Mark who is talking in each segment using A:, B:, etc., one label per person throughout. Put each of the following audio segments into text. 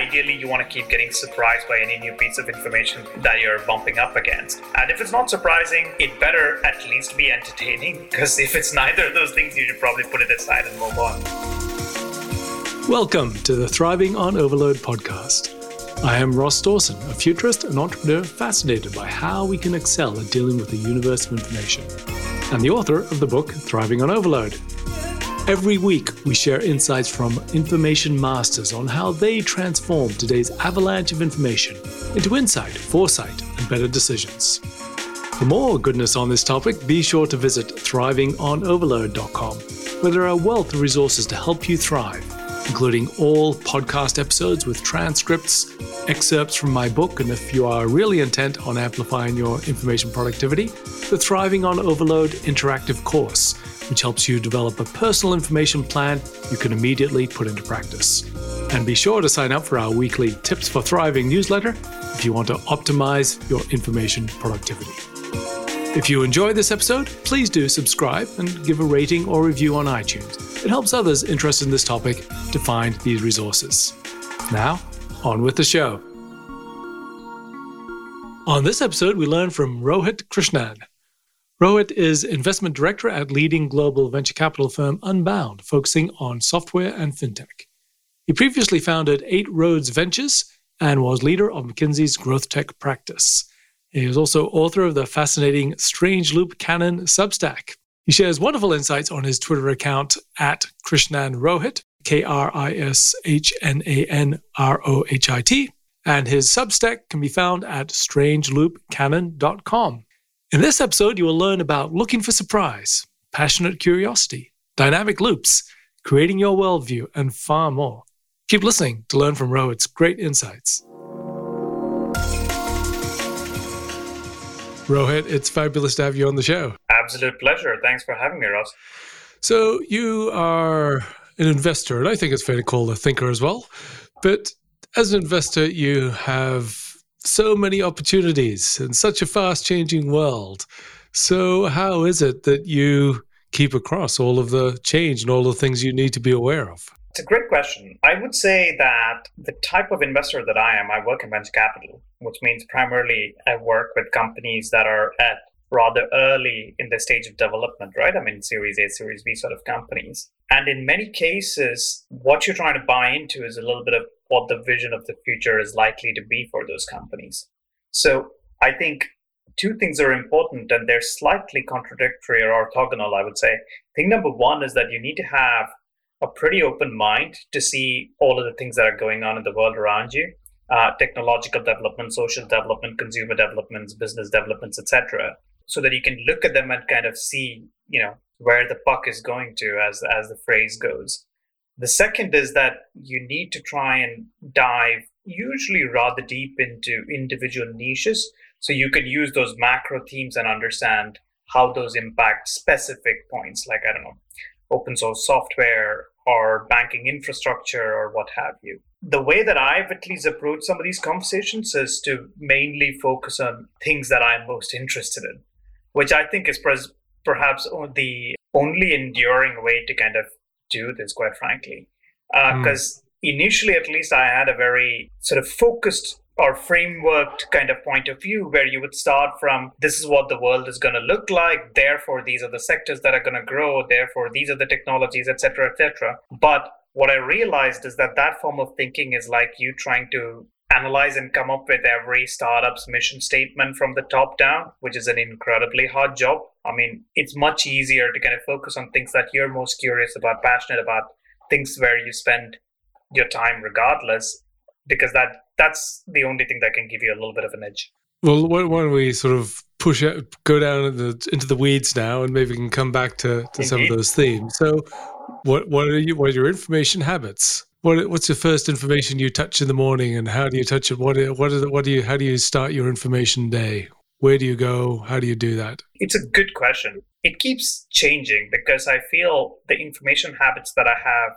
A: ideally you want to keep getting surprised by any new piece of information that you're bumping up against. And if it's not surprising, it better at least be entertaining, because if it's neither of those things, you should probably put it aside and move on.
B: Welcome to the Thriving on Overload podcast. I am Ross Dawson, a futurist and entrepreneur fascinated by how we can excel at dealing with the universe of information, and the author of the book Thriving on Overload. Every week, we share insights from information masters on how they transform today's avalanche of information into insight, foresight, and better decisions. For more goodness on this topic, be sure to visit thrivingonoverload.com, where there are a wealth of resources to help you thrive, including all podcast episodes with transcripts, excerpts from my book, and if you are really intent on amplifying your information productivity, the Thriving on Overload interactive course which helps you develop a personal information plan you can immediately put into practice. And be sure to sign up for our weekly Tips for Thriving newsletter if you want to optimize your information productivity. If you enjoyed this episode, please do subscribe and give a rating or review on iTunes. It helps others interested in this topic to find these resources. Now, on with the show. On this episode, we learn from Rohit Krishnan, Rohit is investment director at leading global venture capital firm Unbound, focusing on software and fintech. He previously founded Eight Roads Ventures and was leader of McKinsey's growth tech practice. He is also author of the fascinating Strange Loop Canon Substack. He shares wonderful insights on his Twitter account at Krishnan Rohit, K R I S H N A N R O H I T, and his Substack can be found at strangeloopcanon.com. In this episode, you will learn about looking for surprise, passionate curiosity, dynamic loops, creating your worldview, and far more. Keep listening to learn from Rohit's great insights. Rohit, it's fabulous to have you on the show.
A: Absolute pleasure. Thanks for having me, Ross.
B: So, you are an investor, and I think it's fair to call a thinker as well. But as an investor, you have so many opportunities in such a fast changing world. So, how is it that you keep across all of the change and all the things you need to be aware of?
A: It's a great question. I would say that the type of investor that I am, I work in venture capital, which means primarily I work with companies that are at rather early in the stage of development, right? I mean, Series A, Series B sort of companies. And in many cases, what you're trying to buy into is a little bit of what the vision of the future is likely to be for those companies. So I think two things are important and they're slightly contradictory or orthogonal, I would say. Thing number one is that you need to have a pretty open mind to see all of the things that are going on in the world around you uh, technological development, social development, consumer developments, business developments, etc. So that you can look at them and kind of see, you know, where the puck is going to, as as the phrase goes. The second is that you need to try and dive usually rather deep into individual niches so you can use those macro themes and understand how those impact specific points like i don't know open source software or banking infrastructure or what have you the way that i've at least approached some of these conversations is to mainly focus on things that i'm most interested in which i think is perhaps the only enduring way to kind of do this, quite frankly. Because uh, mm. initially, at least, I had a very sort of focused or frameworked kind of point of view where you would start from this is what the world is going to look like therefore these are the sectors that are going to grow therefore these are the technologies etc etc but what i realized is that that form of thinking is like you trying to analyze and come up with every startup's mission statement from the top down, which is an incredibly hard job. I mean, it's much easier to kind of focus on things that you're most curious about, passionate about, things where you spend your time regardless, because that that's the only thing that can give you a little bit of an edge.
B: Well, why don't we sort of push it, go down into the, into the weeds now, and maybe we can come back to, to some of those themes. So, what what are you? What are your information habits? What what's the first information you touch in the morning, and how do you touch it? What what is what do you how do you start your information day? Where do you go? How do you do that?
A: It's a good question. It keeps changing because I feel the information habits that I have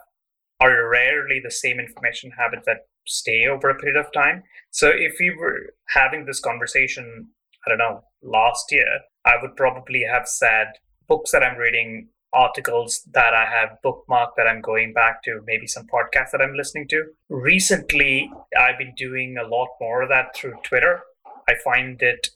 A: are rarely the same information habits that stay over a period of time. So if we were having this conversation, I don't know, last year, I would probably have said books that I'm reading articles that I have bookmarked that I'm going back to, maybe some podcasts that I'm listening to. Recently, I've been doing a lot more of that through Twitter. I find it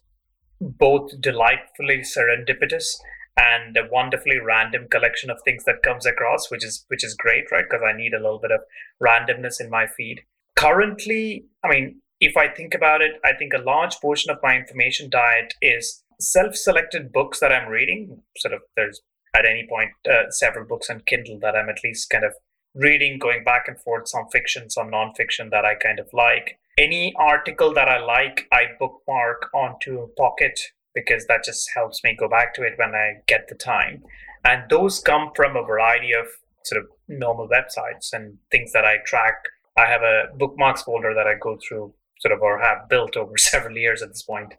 A: both delightfully serendipitous and a wonderfully random collection of things that comes across, which is which is great, right? Because I need a little bit of randomness in my feed. Currently, I mean, if I think about it, I think a large portion of my information diet is self-selected books that I'm reading. Sort of, there's at any point uh, several books on Kindle that I'm at least kind of reading, going back and forth, some fiction, some nonfiction that I kind of like. Any article that I like, I bookmark onto Pocket because that just helps me go back to it when I get the time. And those come from a variety of sort of normal websites and things that I track. I have a bookmarks folder that I go through sort of or have built over several years at this point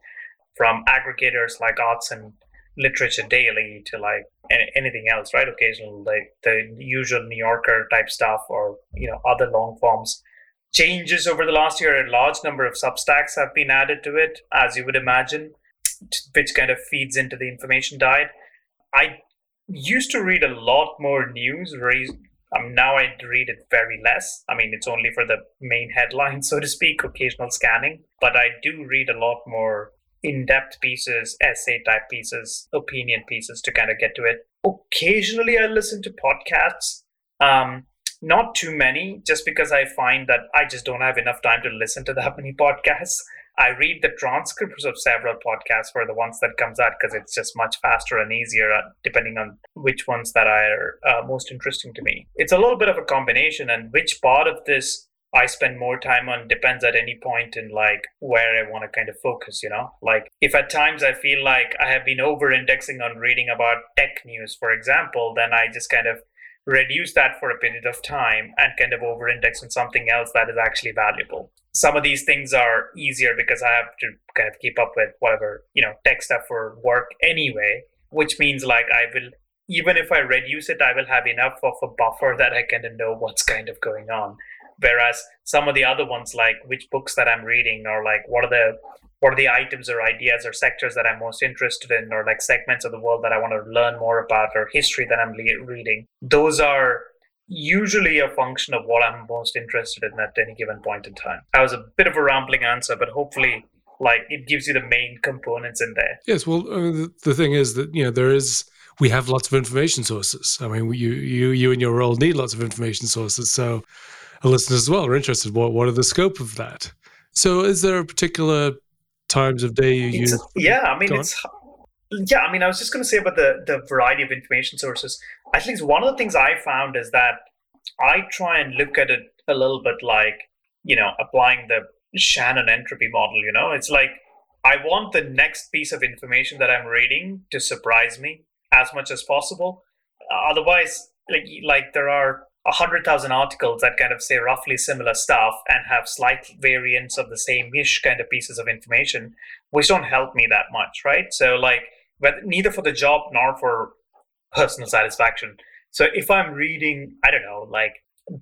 A: from aggregators like Arts and Literature Daily to like anything else, right? Occasional like the usual New Yorker type stuff or you know other long forms. Changes over the last year, a large number of Substacks have been added to it, as you would imagine, which kind of feeds into the information diet. I used to read a lot more news. Um, now I read it very less. I mean, it's only for the main headlines, so to speak, occasional scanning. But I do read a lot more in-depth pieces, essay type pieces, opinion pieces to kind of get to it. Occasionally, I listen to podcasts. Um, not too many, just because I find that I just don't have enough time to listen to that many podcasts. I read the transcripts of several podcasts for the ones that comes out because it's just much faster and easier uh, depending on which ones that are uh, most interesting to me. It's a little bit of a combination, and which part of this I spend more time on depends at any point in like where I want to kind of focus, you know? Like if at times I feel like I have been over indexing on reading about tech news, for example, then I just kind of reduce that for a period of time and kind of over index on something else that is actually valuable. Some of these things are easier because I have to kind of keep up with whatever, you know, tech stuff for work anyway, which means like I will even if I reduce it, I will have enough of a buffer that I kind of know what's kind of going on. Whereas some of the other ones, like which books that I'm reading, or like what are the what are the items or ideas or sectors that I'm most interested in, or like segments of the world that I want to learn more about, or history that I'm reading. Those are usually a function of what I'm most interested in at any given point in time. That was a bit of a rambling answer, but hopefully, like it gives you the main components in there.
C: Yes. Well, I mean, the, the thing is that you know there is we have lots of information sources. I mean, you you you and your role need lots of information sources. So listeners as well are interested. What what are the scope of that? So, is there a particular times of day you
A: it's,
C: use?
A: Yeah, I mean, it's yeah. I mean, I was just going to say about the the variety of information sources. At least one of the things I found is that I try and look at it a little bit like you know applying the Shannon entropy model. You know, it's like I want the next piece of information that I'm reading to surprise me as much as possible. Otherwise, like like there are 100,000 articles that kind of say roughly similar stuff and have slight variants of the same ish kind of pieces of information, which don't help me that much, right? So, like, but neither for the job nor for personal satisfaction. So, if I'm reading, I don't know, like,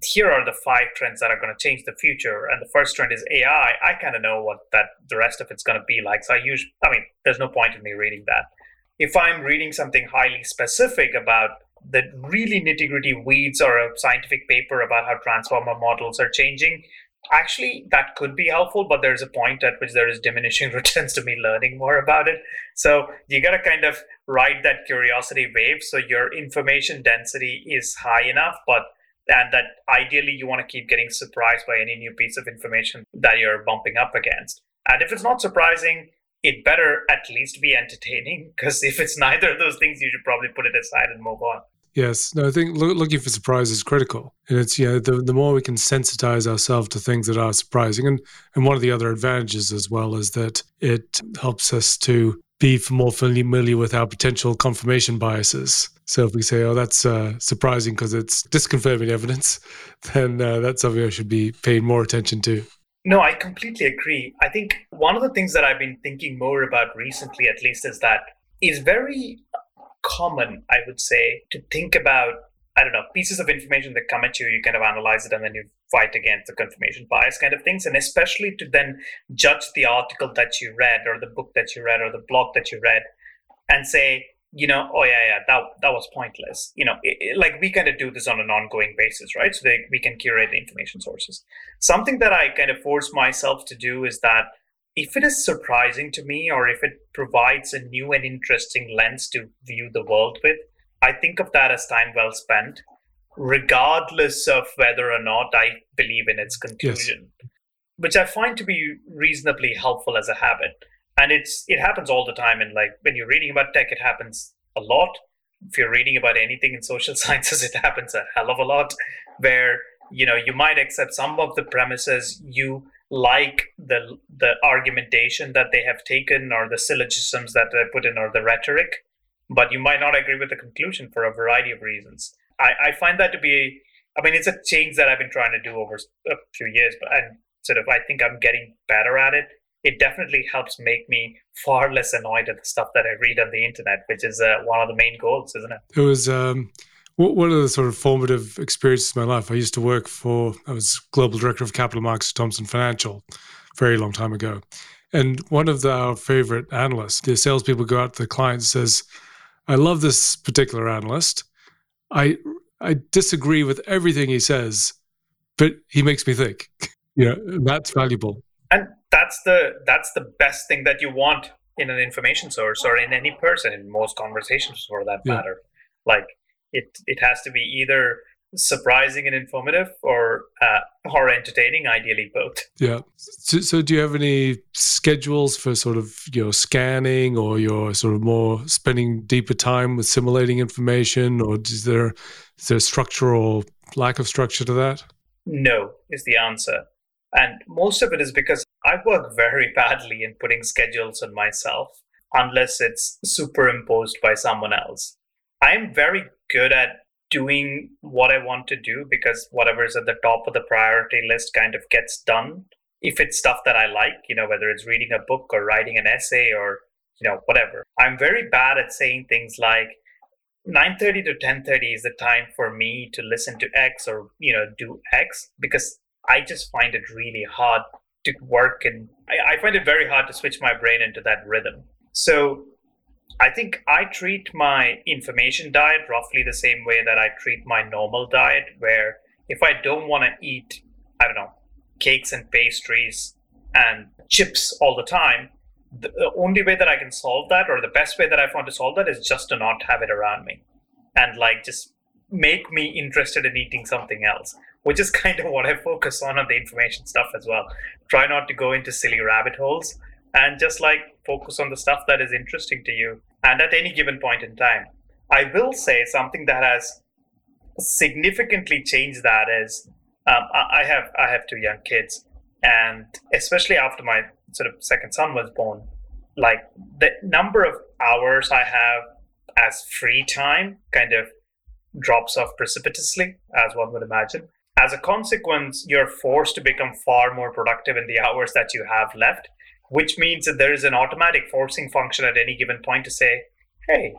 A: here are the five trends that are going to change the future, and the first trend is AI, I kind of know what that the rest of it's going to be like. So, I use, I mean, there's no point in me reading that. If I'm reading something highly specific about the really nitty gritty weeds or a scientific paper about how transformer models are changing, actually that could be helpful but there's a point at which there is diminishing returns to me learning more about it. So you got to kind of ride that curiosity wave so your information density is high enough but and that ideally you want to keep getting surprised by any new piece of information that you're bumping up against. And if it's not surprising it better at least be entertaining because if it's neither of those things you should probably put it aside and move on
C: Yes, no, I think lo- looking for surprise is critical, and it's you know the the more we can sensitize ourselves to things that are surprising, and and one of the other advantages as well is that it helps us to be more familiar with our potential confirmation biases. So if we say, "Oh, that's uh, surprising because it's disconfirming evidence," then uh, that's something I should be paying more attention to.
A: No, I completely agree. I think one of the things that I've been thinking more about recently, at least, is that is very common, I would say, to think about, I don't know, pieces of information that come at you, you kind of analyze it and then you fight against the confirmation bias kind of things. And especially to then judge the article that you read or the book that you read or the blog that you read and say, you know, oh yeah, yeah, that that was pointless. You know, it, it, like we kind of do this on an ongoing basis, right? So they, we can curate the information sources. Something that I kind of force myself to do is that if it is surprising to me, or if it provides a new and interesting lens to view the world with, I think of that as time well spent, regardless of whether or not I believe in its conclusion, yes. which I find to be reasonably helpful as a habit and it's it happens all the time and like when you're reading about tech it happens a lot if you're reading about anything in social sciences it happens a hell of a lot where you know you might accept some of the premises you like the the argumentation that they have taken or the syllogisms that they put in or the rhetoric but you might not agree with the conclusion for a variety of reasons i, I find that to be i mean it's a change that i've been trying to do over a few years but and sort of i think i'm getting better at it it definitely helps make me far less annoyed at the stuff that I read on the internet, which is uh, one of the main goals, isn't it?
C: It was um, one of the sort of formative experiences of my life. I used to work for, I was global director of capital markets at Thomson Financial, very long time ago. And one of the, our favorite analysts, the salespeople go out to the client and says, I love this particular analyst. I I disagree with everything he says, but he makes me think. you know, that's valuable.
A: And that's the that's the best thing that you want in an information source or in any person in most conversations for that yeah. matter like it it has to be either surprising and informative or uh, or entertaining ideally both.
C: Yeah. So, so do you have any schedules for sort of your scanning or your sort of more spending deeper time with simulating information or is there is there structure or lack of structure to that?
A: No is the answer. And most of it is because I work very badly in putting schedules on myself unless it's superimposed by someone else. I'm very good at doing what I want to do because whatever is at the top of the priority list kind of gets done. If it's stuff that I like, you know, whether it's reading a book or writing an essay or, you know, whatever. I'm very bad at saying things like 9:30 to 10:30 is the time for me to listen to X or, you know, do X because I just find it really hard to work and I, I, find it very hard to switch my brain into that rhythm. So I think I treat my information diet roughly the same way that I treat my normal diet, where if I don't want to eat, I don't know, cakes and pastries and chips all the time, the only way that I can solve that, or the best way that I found to solve that, is just to not have it around me and like just make me interested in eating something else which is kind of what I focus on on the information stuff as well. Try not to go into silly rabbit holes and just like focus on the stuff that is interesting to you and at any given point in time. I will say something that has significantly changed that is um, I have I have two young kids and especially after my sort of second son was born, like the number of hours I have as free time kind of drops off precipitously, as one would imagine as a consequence, you're forced to become far more productive in the hours that you have left, which means that there is an automatic forcing function at any given point to say, hey,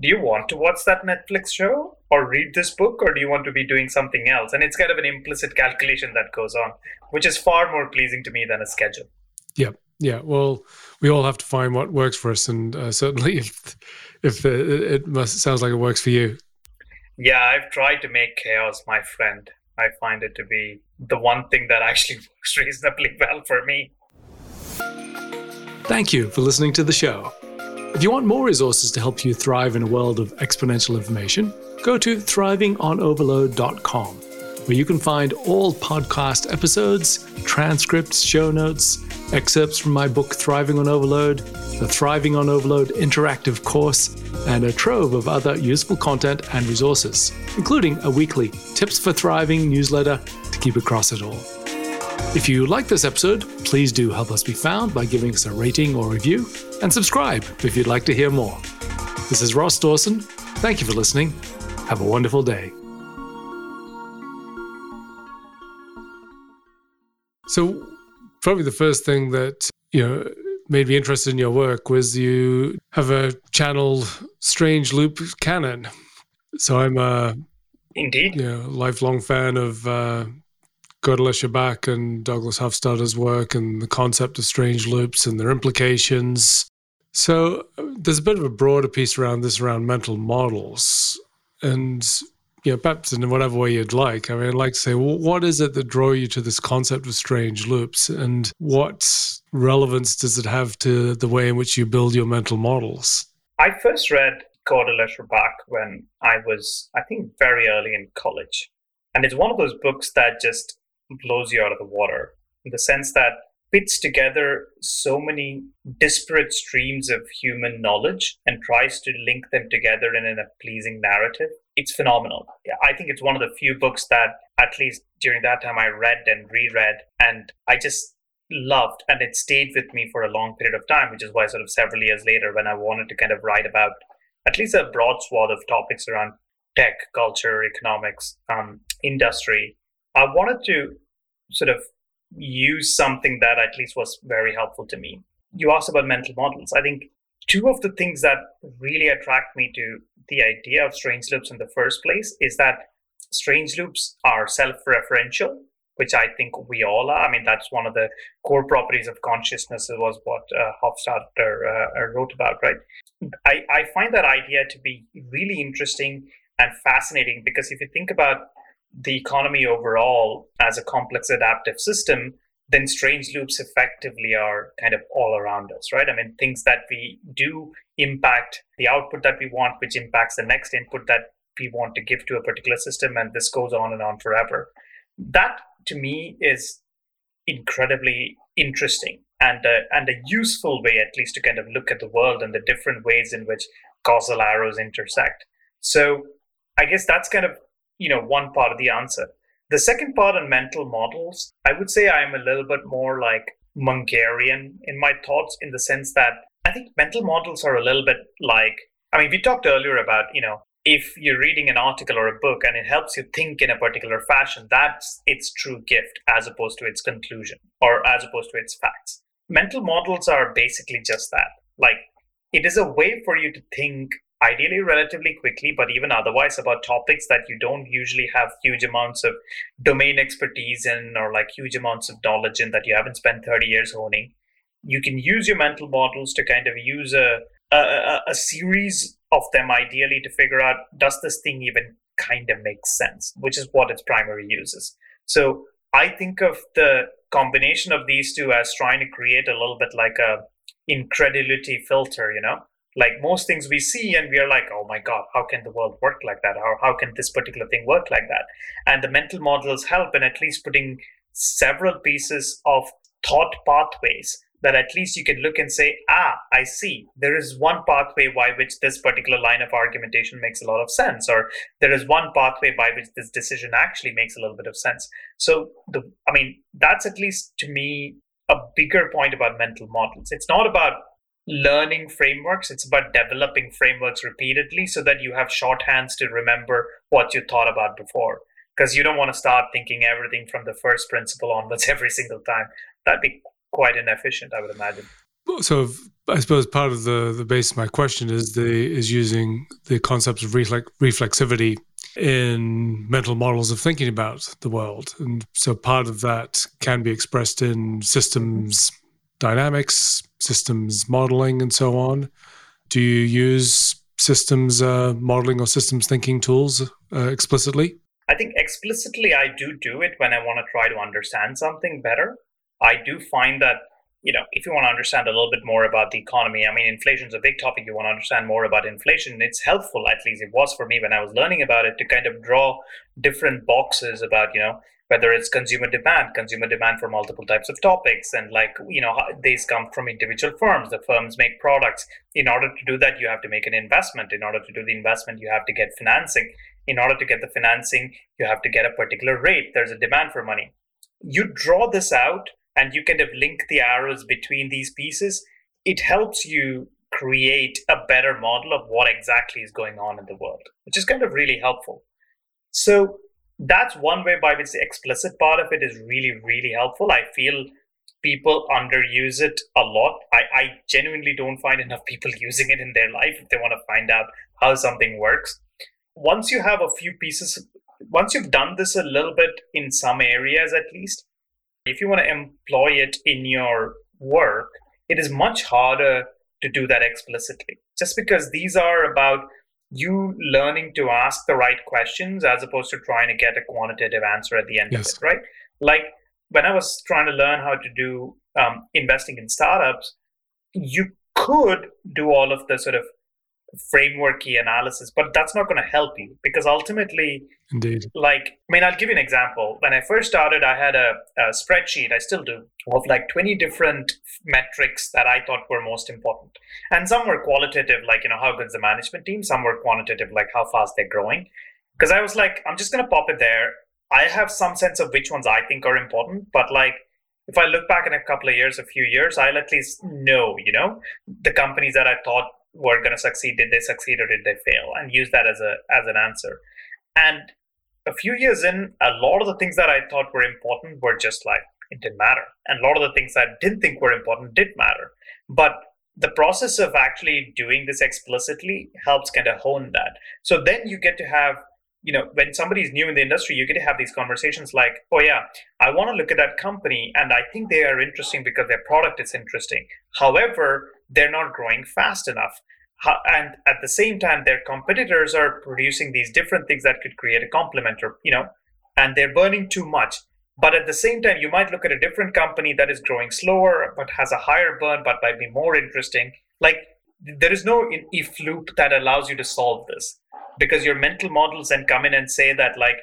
A: do you want to watch that Netflix show or read this book or do you want to be doing something else? And it's kind of an implicit calculation that goes on, which is far more pleasing to me than a schedule.
C: Yeah. Yeah. Well, we all have to find what works for us. And uh, certainly if, if uh, it must, sounds like it works for you.
A: Yeah. I've tried to make chaos my friend. I find it to be the one thing that actually works reasonably well for me.
C: Thank you for listening to the show. If you want more resources to help you thrive in a world of exponential information, go to thrivingonoverload.com, where you can find all podcast episodes, transcripts, show notes, excerpts from my book Thriving on Overload, the Thriving on Overload interactive course, and a trove of other useful content and resources, including a weekly Tips for Thriving newsletter to keep across it all. If you like this episode, please do help us be found by giving us a rating or review, and subscribe if you'd like to hear more. This is Ross Dawson. Thank you for listening. Have a wonderful day. So, probably the first thing that, you know, made me interested in your work was you have a channel Strange Loop Canon. So I'm a
A: indeed
C: you know, lifelong fan of uh, Gödel Escher and Douglas Hofstadter's work and the concept of strange loops and their implications. So there's a bit of a broader piece around this around mental models. And you know, perhaps in whatever way you'd like. I mean, I'd like to say, well, what is it that drew you to this concept of strange loops, and what relevance does it have to the way in which you build your mental models?
A: I first read Code Bach when I was, I think, very early in college, and it's one of those books that just blows you out of the water in the sense that fits together so many disparate streams of human knowledge and tries to link them together in a pleasing narrative. It's phenomenal. I think it's one of the few books that, at least during that time, I read and reread, and I just loved, and it stayed with me for a long period of time, which is why, sort of several years later, when I wanted to kind of write about at least a broad swath of topics around tech, culture, economics, um, industry, I wanted to sort of use something that at least was very helpful to me. You asked about mental models. I think two of the things that really attract me to the idea of strange loops in the first place is that strange loops are self-referential which i think we all are i mean that's one of the core properties of consciousness it was what uh, hofstadter uh, wrote about right I, I find that idea to be really interesting and fascinating because if you think about the economy overall as a complex adaptive system, then strange loops effectively are kind of all around us, right? I mean, things that we do impact the output that we want, which impacts the next input that we want to give to a particular system, and this goes on and on forever. That to me is incredibly interesting and a, and a useful way, at least, to kind of look at the world and the different ways in which causal arrows intersect. So I guess that's kind of you know one part of the answer. The second part on mental models i would say i'm a little bit more like Mungerian in my thoughts in the sense that i think mental models are a little bit like i mean we talked earlier about you know if you're reading an article or a book and it helps you think in a particular fashion that's its true gift as opposed to its conclusion or as opposed to its facts. Mental models are basically just that. Like it is a way for you to think ideally relatively quickly, but even otherwise about topics that you don't usually have huge amounts of domain expertise in or like huge amounts of knowledge in that you haven't spent 30 years honing. You can use your mental models to kind of use a, a, a series of them ideally to figure out does this thing even kind of make sense, which is what its primary use is. So I think of the combination of these two as trying to create a little bit like a incredulity filter, you know, like most things we see and we are like oh my god how can the world work like that? How, how can this particular thing work like that? And the mental models help in at least putting several pieces of thought pathways that at least you can look and say ah i see. There is one pathway by which this particular line of argumentation makes a lot of sense or there is one pathway by which this decision actually makes a little bit of sense. So the i mean that's at least to me a bigger point about mental models. It's not about learning frameworks. It's about developing frameworks repeatedly so that you have shorthands to remember what you thought about before. Because you don't want to start thinking everything from the first principle onwards every single time. That'd be quite inefficient, I would imagine.
C: So I suppose part of the the base of my question is the is using the concepts of reflex, reflexivity in mental models of thinking about the world, and so part of that can be expressed in systems dynamics, systems modeling, and so on. Do you use systems uh, modeling or systems thinking tools uh, explicitly?
A: I think explicitly I do do it when I want to try to understand something better. I do find that you know, if you want to understand a little bit more about the economy, I mean, inflation is a big topic. You want to understand more about inflation. It's helpful, at least it was for me when I was learning about it, to kind of draw different boxes about, you know, whether it's consumer demand, consumer demand for multiple types of topics, and like, you know, these come from individual firms. The firms make products. In order to do that, you have to make an investment. In order to do the investment, you have to get financing. In order to get the financing, you have to get a particular rate. There's a demand for money. You draw this out and you kind of link the arrows between these pieces, it helps you create a better model of what exactly is going on in the world, which is kind of really helpful. So that's one way by which the explicit part of it is really, really helpful. I feel people underuse it a lot. I, I genuinely don't find enough people using it in their life if they want to find out how something works. Once you have a few pieces, once you've done this a little bit in some areas at least, if you want to employ it in your work, it is much harder to do that explicitly. Just because these are about you learning to ask the right questions as opposed to trying to get a quantitative answer at the end yes. of it, right? Like when I was trying to learn how to do um, investing in startups, you could do all of the sort of frameworky analysis, but that's not going to help you because ultimately,
C: indeed,
A: like, I mean, I'll give you an example. When I first started, I had a, a, spreadsheet, I still do, of like 20 different metrics that I thought were most important. And some were qualitative, like, you know, how good's the management team? Some were quantitative, like how fast they're growing. Because I was like, I'm just going to pop it there. I have some sense of which ones I think are important, but like, if I look back in a couple of years, a few years, I'll at least know, you know, the companies that I thought were going to succeed did they succeed or did they fail? And use that as a as an answer. And a few years in a lot of the things that i thought were important were just like it didn't matter. And a lot of the things i didn't think were important did matter. But the process of actually doing this explicitly helps kind of hone that. So then you get to have you know when somebody's new in the industry you get to have these conversations like oh yeah i want to look at that company and i think they are interesting because their product is interesting. However they're not growing fast enough. And at the same time their competitors are producing these different things that could create a complement or you know and they're burning too much. But at the same time you might look at a different company that is growing slower but has a higher burn but might be more interesting. Like there is no if loop that allows you to solve this because your mental models then come in and say that like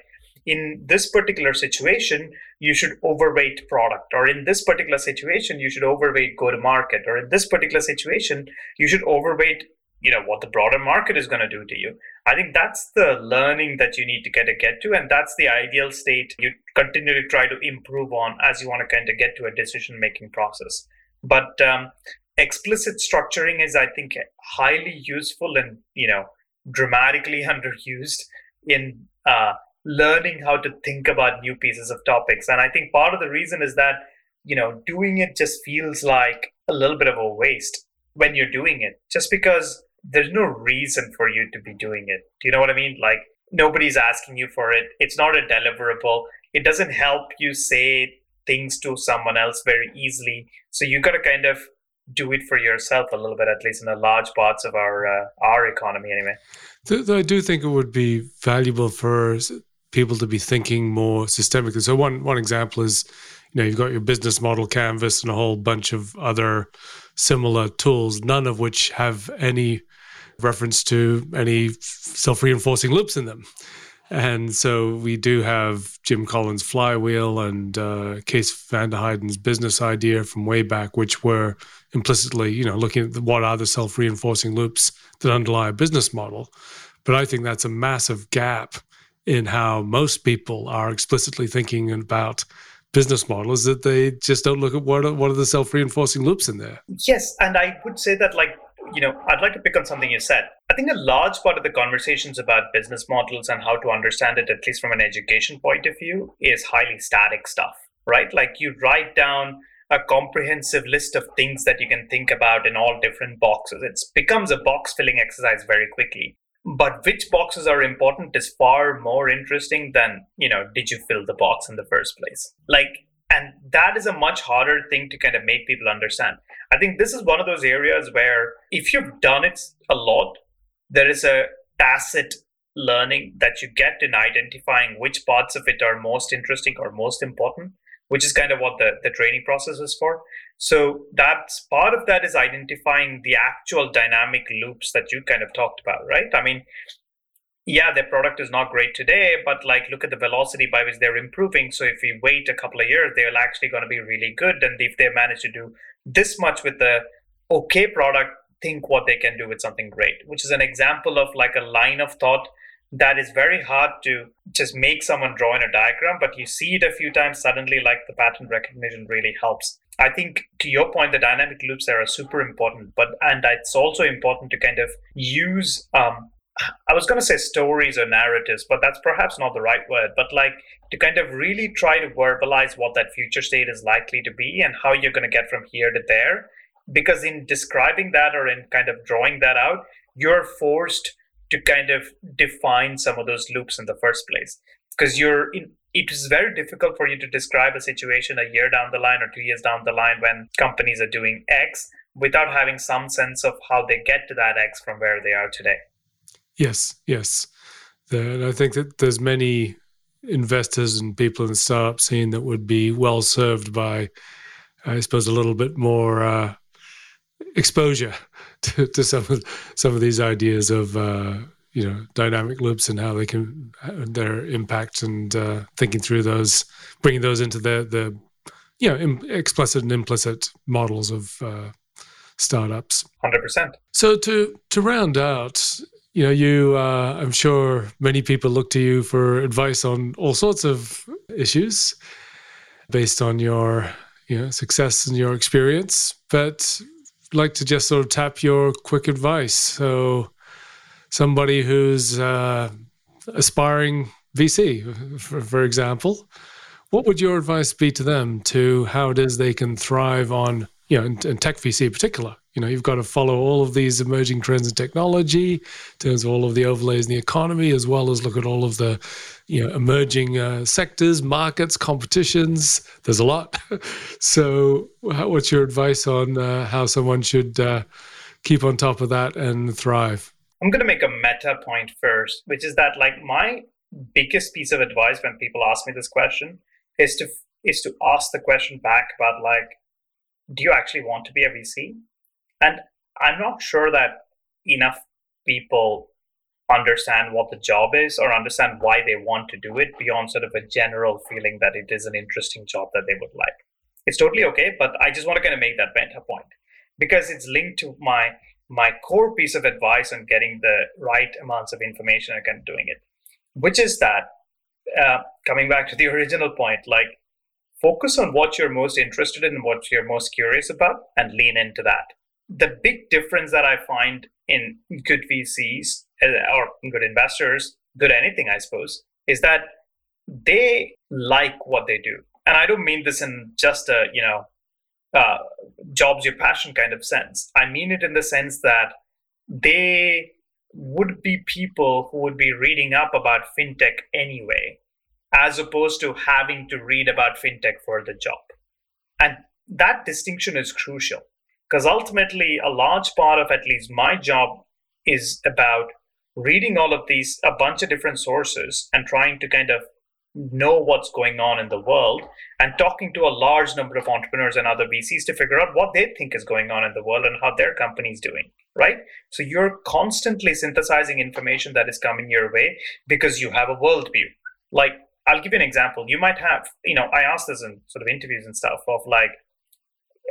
A: in this particular situation you should overweight product or in this particular situation you should overweight go to market or in this particular situation you should overweight you know what the broader market is going to do to you. I think that's the learning that you need to get to get to and that's the ideal state you continually try to improve on as you want to kind of get to a decision making process. But um, explicit structuring is i think highly useful and you know dramatically underused in uh, learning how to think about new pieces of topics. And I think part of the reason is that, you know, doing it just feels like a little bit of a waste when you're doing it, just because there's no reason for you to be doing it. Do you know what I mean? Like, nobody's asking you for it. It's not a deliverable. It doesn't help you say things to someone else very easily. So you got to kind of do it for yourself a little bit, at least in the large parts of our uh, our economy, anyway.
C: I do think it would be valuable for people to be thinking more systemically. So one one example is, you know, you've got your business model canvas and a whole bunch of other similar tools, none of which have any reference to any self-reinforcing loops in them. And so we do have Jim Collins' flywheel and uh, Kees van der Heijden's business idea from way back, which were implicitly, you know, looking at what are the self-reinforcing loops that underlie a business model. But I think that's a massive gap in how most people are explicitly thinking about business models that they just don't look at what are, what are the self-reinforcing loops in there.
A: Yes, and I would say that like you know, I'd like to pick on something you said. I think a large part of the conversations about business models and how to understand it, at least from an education point of view, is highly static stuff, right? Like you write down a comprehensive list of things that you can think about in all different boxes. It becomes a box filling exercise very quickly. But which boxes are important is far more interesting than, you know, did you fill the box in the first place? Like, and that is a much harder thing to kind of make people understand. I think this is one of those areas where if you've done it a lot, there is a tacit learning that you get in identifying which parts of it are most interesting or most important which is kind of what the, the training process is for. So that's part of that is identifying the actual dynamic loops that you kind of talked about, right? I mean, yeah, their product is not great today, but like look at the velocity by which they're improving. So if we wait a couple of years, they're actually going to be really good. And if they manage to do this much with the okay product, think what they can do with something great, which is an example of like a line of thought that is very hard to just make someone draw in a diagram, but you see it a few times suddenly, like the pattern recognition really helps. I think to your point, the dynamic loops there are super important, but and it's also important to kind of use um, I was going to say stories or narratives, but that's perhaps not the right word. But like to kind of really try to verbalize what that future state is likely to be and how you're going to get from here to there. Because in describing that or in kind of drawing that out, you're forced to kind of define some of those loops in the first place because you're in it is very difficult for you to describe a situation a year down the line or two years down the line when companies are doing X without having some sense of how they get to that X from where they are today.
C: Yes, yes. The, I think that there's many investors and people in the startup scene that would be well served by, I suppose, a little bit more uh, exposure to, to, some of some of these ideas of uh, you know dynamic loops and how they can their impact and uh, thinking through those, bringing those into the the you know explicit and implicit models of uh, startups.
A: Hundred percent.
C: So to to round out, you know, you uh, I'm sure many people look to you for advice on all sorts of issues based on your you know success and your experience, but like to just sort of tap your quick advice. So somebody who's uh, aspiring VC, for, for example, what would your advice be to them to how it is they can thrive on, you know, in, in tech VC in particular? You know, you've got to follow all of these emerging trends in technology, in terms of all of the overlays in the economy, as well as look at all of the, you know, emerging uh, sectors, markets, competitions. There's a lot. so, how, what's your advice on uh, how someone should uh, keep on top of that and thrive?
A: I'm going to make a meta point first, which is that like my biggest piece of advice when people ask me this question is to is to ask the question back about like, do you actually want to be a VC? And I'm not sure that enough people understand what the job is or understand why they want to do it beyond sort of a general feeling that it is an interesting job that they would like. It's totally okay, but I just want to kind of make that meta point because it's linked to my my core piece of advice on getting the right amounts of information and kind of doing it, which is that uh, coming back to the original point, like focus on what you're most interested in, what you're most curious about, and lean into that the big difference that I find in good VCs uh, or good investors, good anything, I suppose, is that they like what they do. And I don't mean this in just a, you know, uh, jobs your passion kind of sense. I mean it in the sense that they would be people who would be reading up about fintech anyway, as opposed to having to read about fintech for the job. And that distinction is crucial because ultimately, a large part of at least my job is about reading all of these, a bunch of different sources, and trying to kind of know what's going on in the world and talking to a large number of entrepreneurs and other VCs to figure out what they think is going on in the world and how their company's doing, right? So you're constantly synthesizing information that is coming your way because you have a worldview. Like, I'll give you an example. You might have, you know, I asked this in sort of interviews and stuff of like,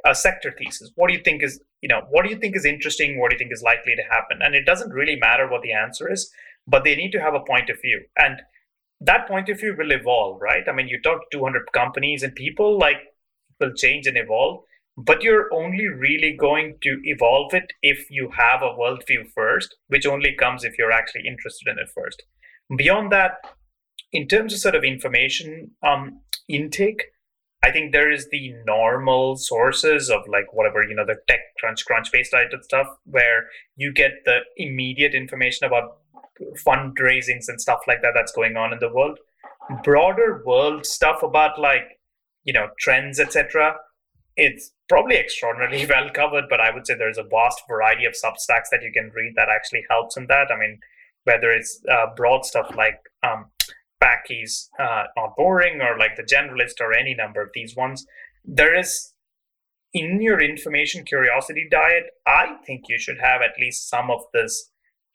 A: a sector thesis. What do you think is, you know, what do you think is interesting? What do you think is likely to happen? And it doesn't really matter what the answer is, but they need to have a point of view. And that point of view will evolve, right? I mean, you talk to 200 companies and people like will change and evolve, but you're only really going to evolve it if you have a worldview first, which only comes if you're actually interested in it first. Beyond that, in terms of sort of information um, intake, I think there is the normal sources of like whatever, you know, the tech crunch, Crunchbase type stuff where you get the immediate information about fundraisings and stuff like that that's going on in the world. Broader world stuff about like, you know, trends, etc. It's probably extraordinarily well covered, but I would say there's a vast variety of substacks that you can read that actually helps in that. I mean, whether it's uh, broad stuff like um, Packy's uh, not boring or like the generalist or any number of these ones. There is in your information curiosity diet, I think you should have at least some of this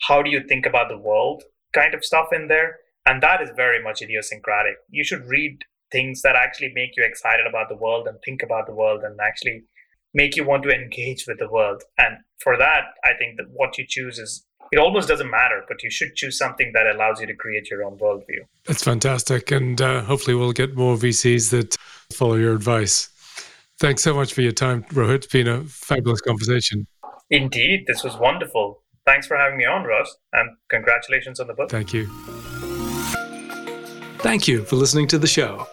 A: how do you think about the world kind of stuff in there. And that is very much idiosyncratic. You should read things that actually make you excited about the world and think about the world and actually make you want to engage with the world. And for that, I think that what you choose is it almost doesn't matter, but you should choose something that allows you to create your own worldview.
C: That's fantastic. And uh, hopefully, we'll get more VCs that follow your advice. Thanks so much for your time, Rohit. It's been a fabulous conversation.
A: Indeed, this was wonderful. Thanks for having me on, Ross, and congratulations on the book.
C: Thank you. Thank you for listening to the show.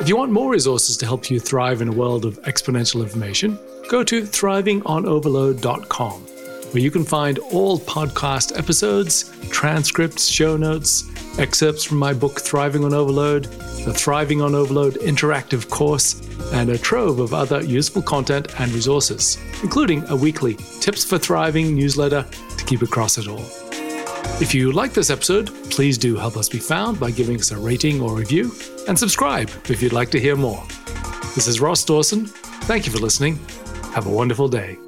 C: If you want more resources to help you thrive in a world of exponential information, go to thrivingonoverload.com where you can find all podcast episodes, transcripts, show notes,
B: excerpts from my book Thriving on Overload, the Thriving on Overload interactive course, and a trove of other useful content and resources, including a weekly Tips for Thriving newsletter to keep across it all. If you like this episode, please do help us be found by giving us a rating or review, and subscribe if you'd like to hear more. This is Ross Dawson. Thank you for listening. Have a wonderful day.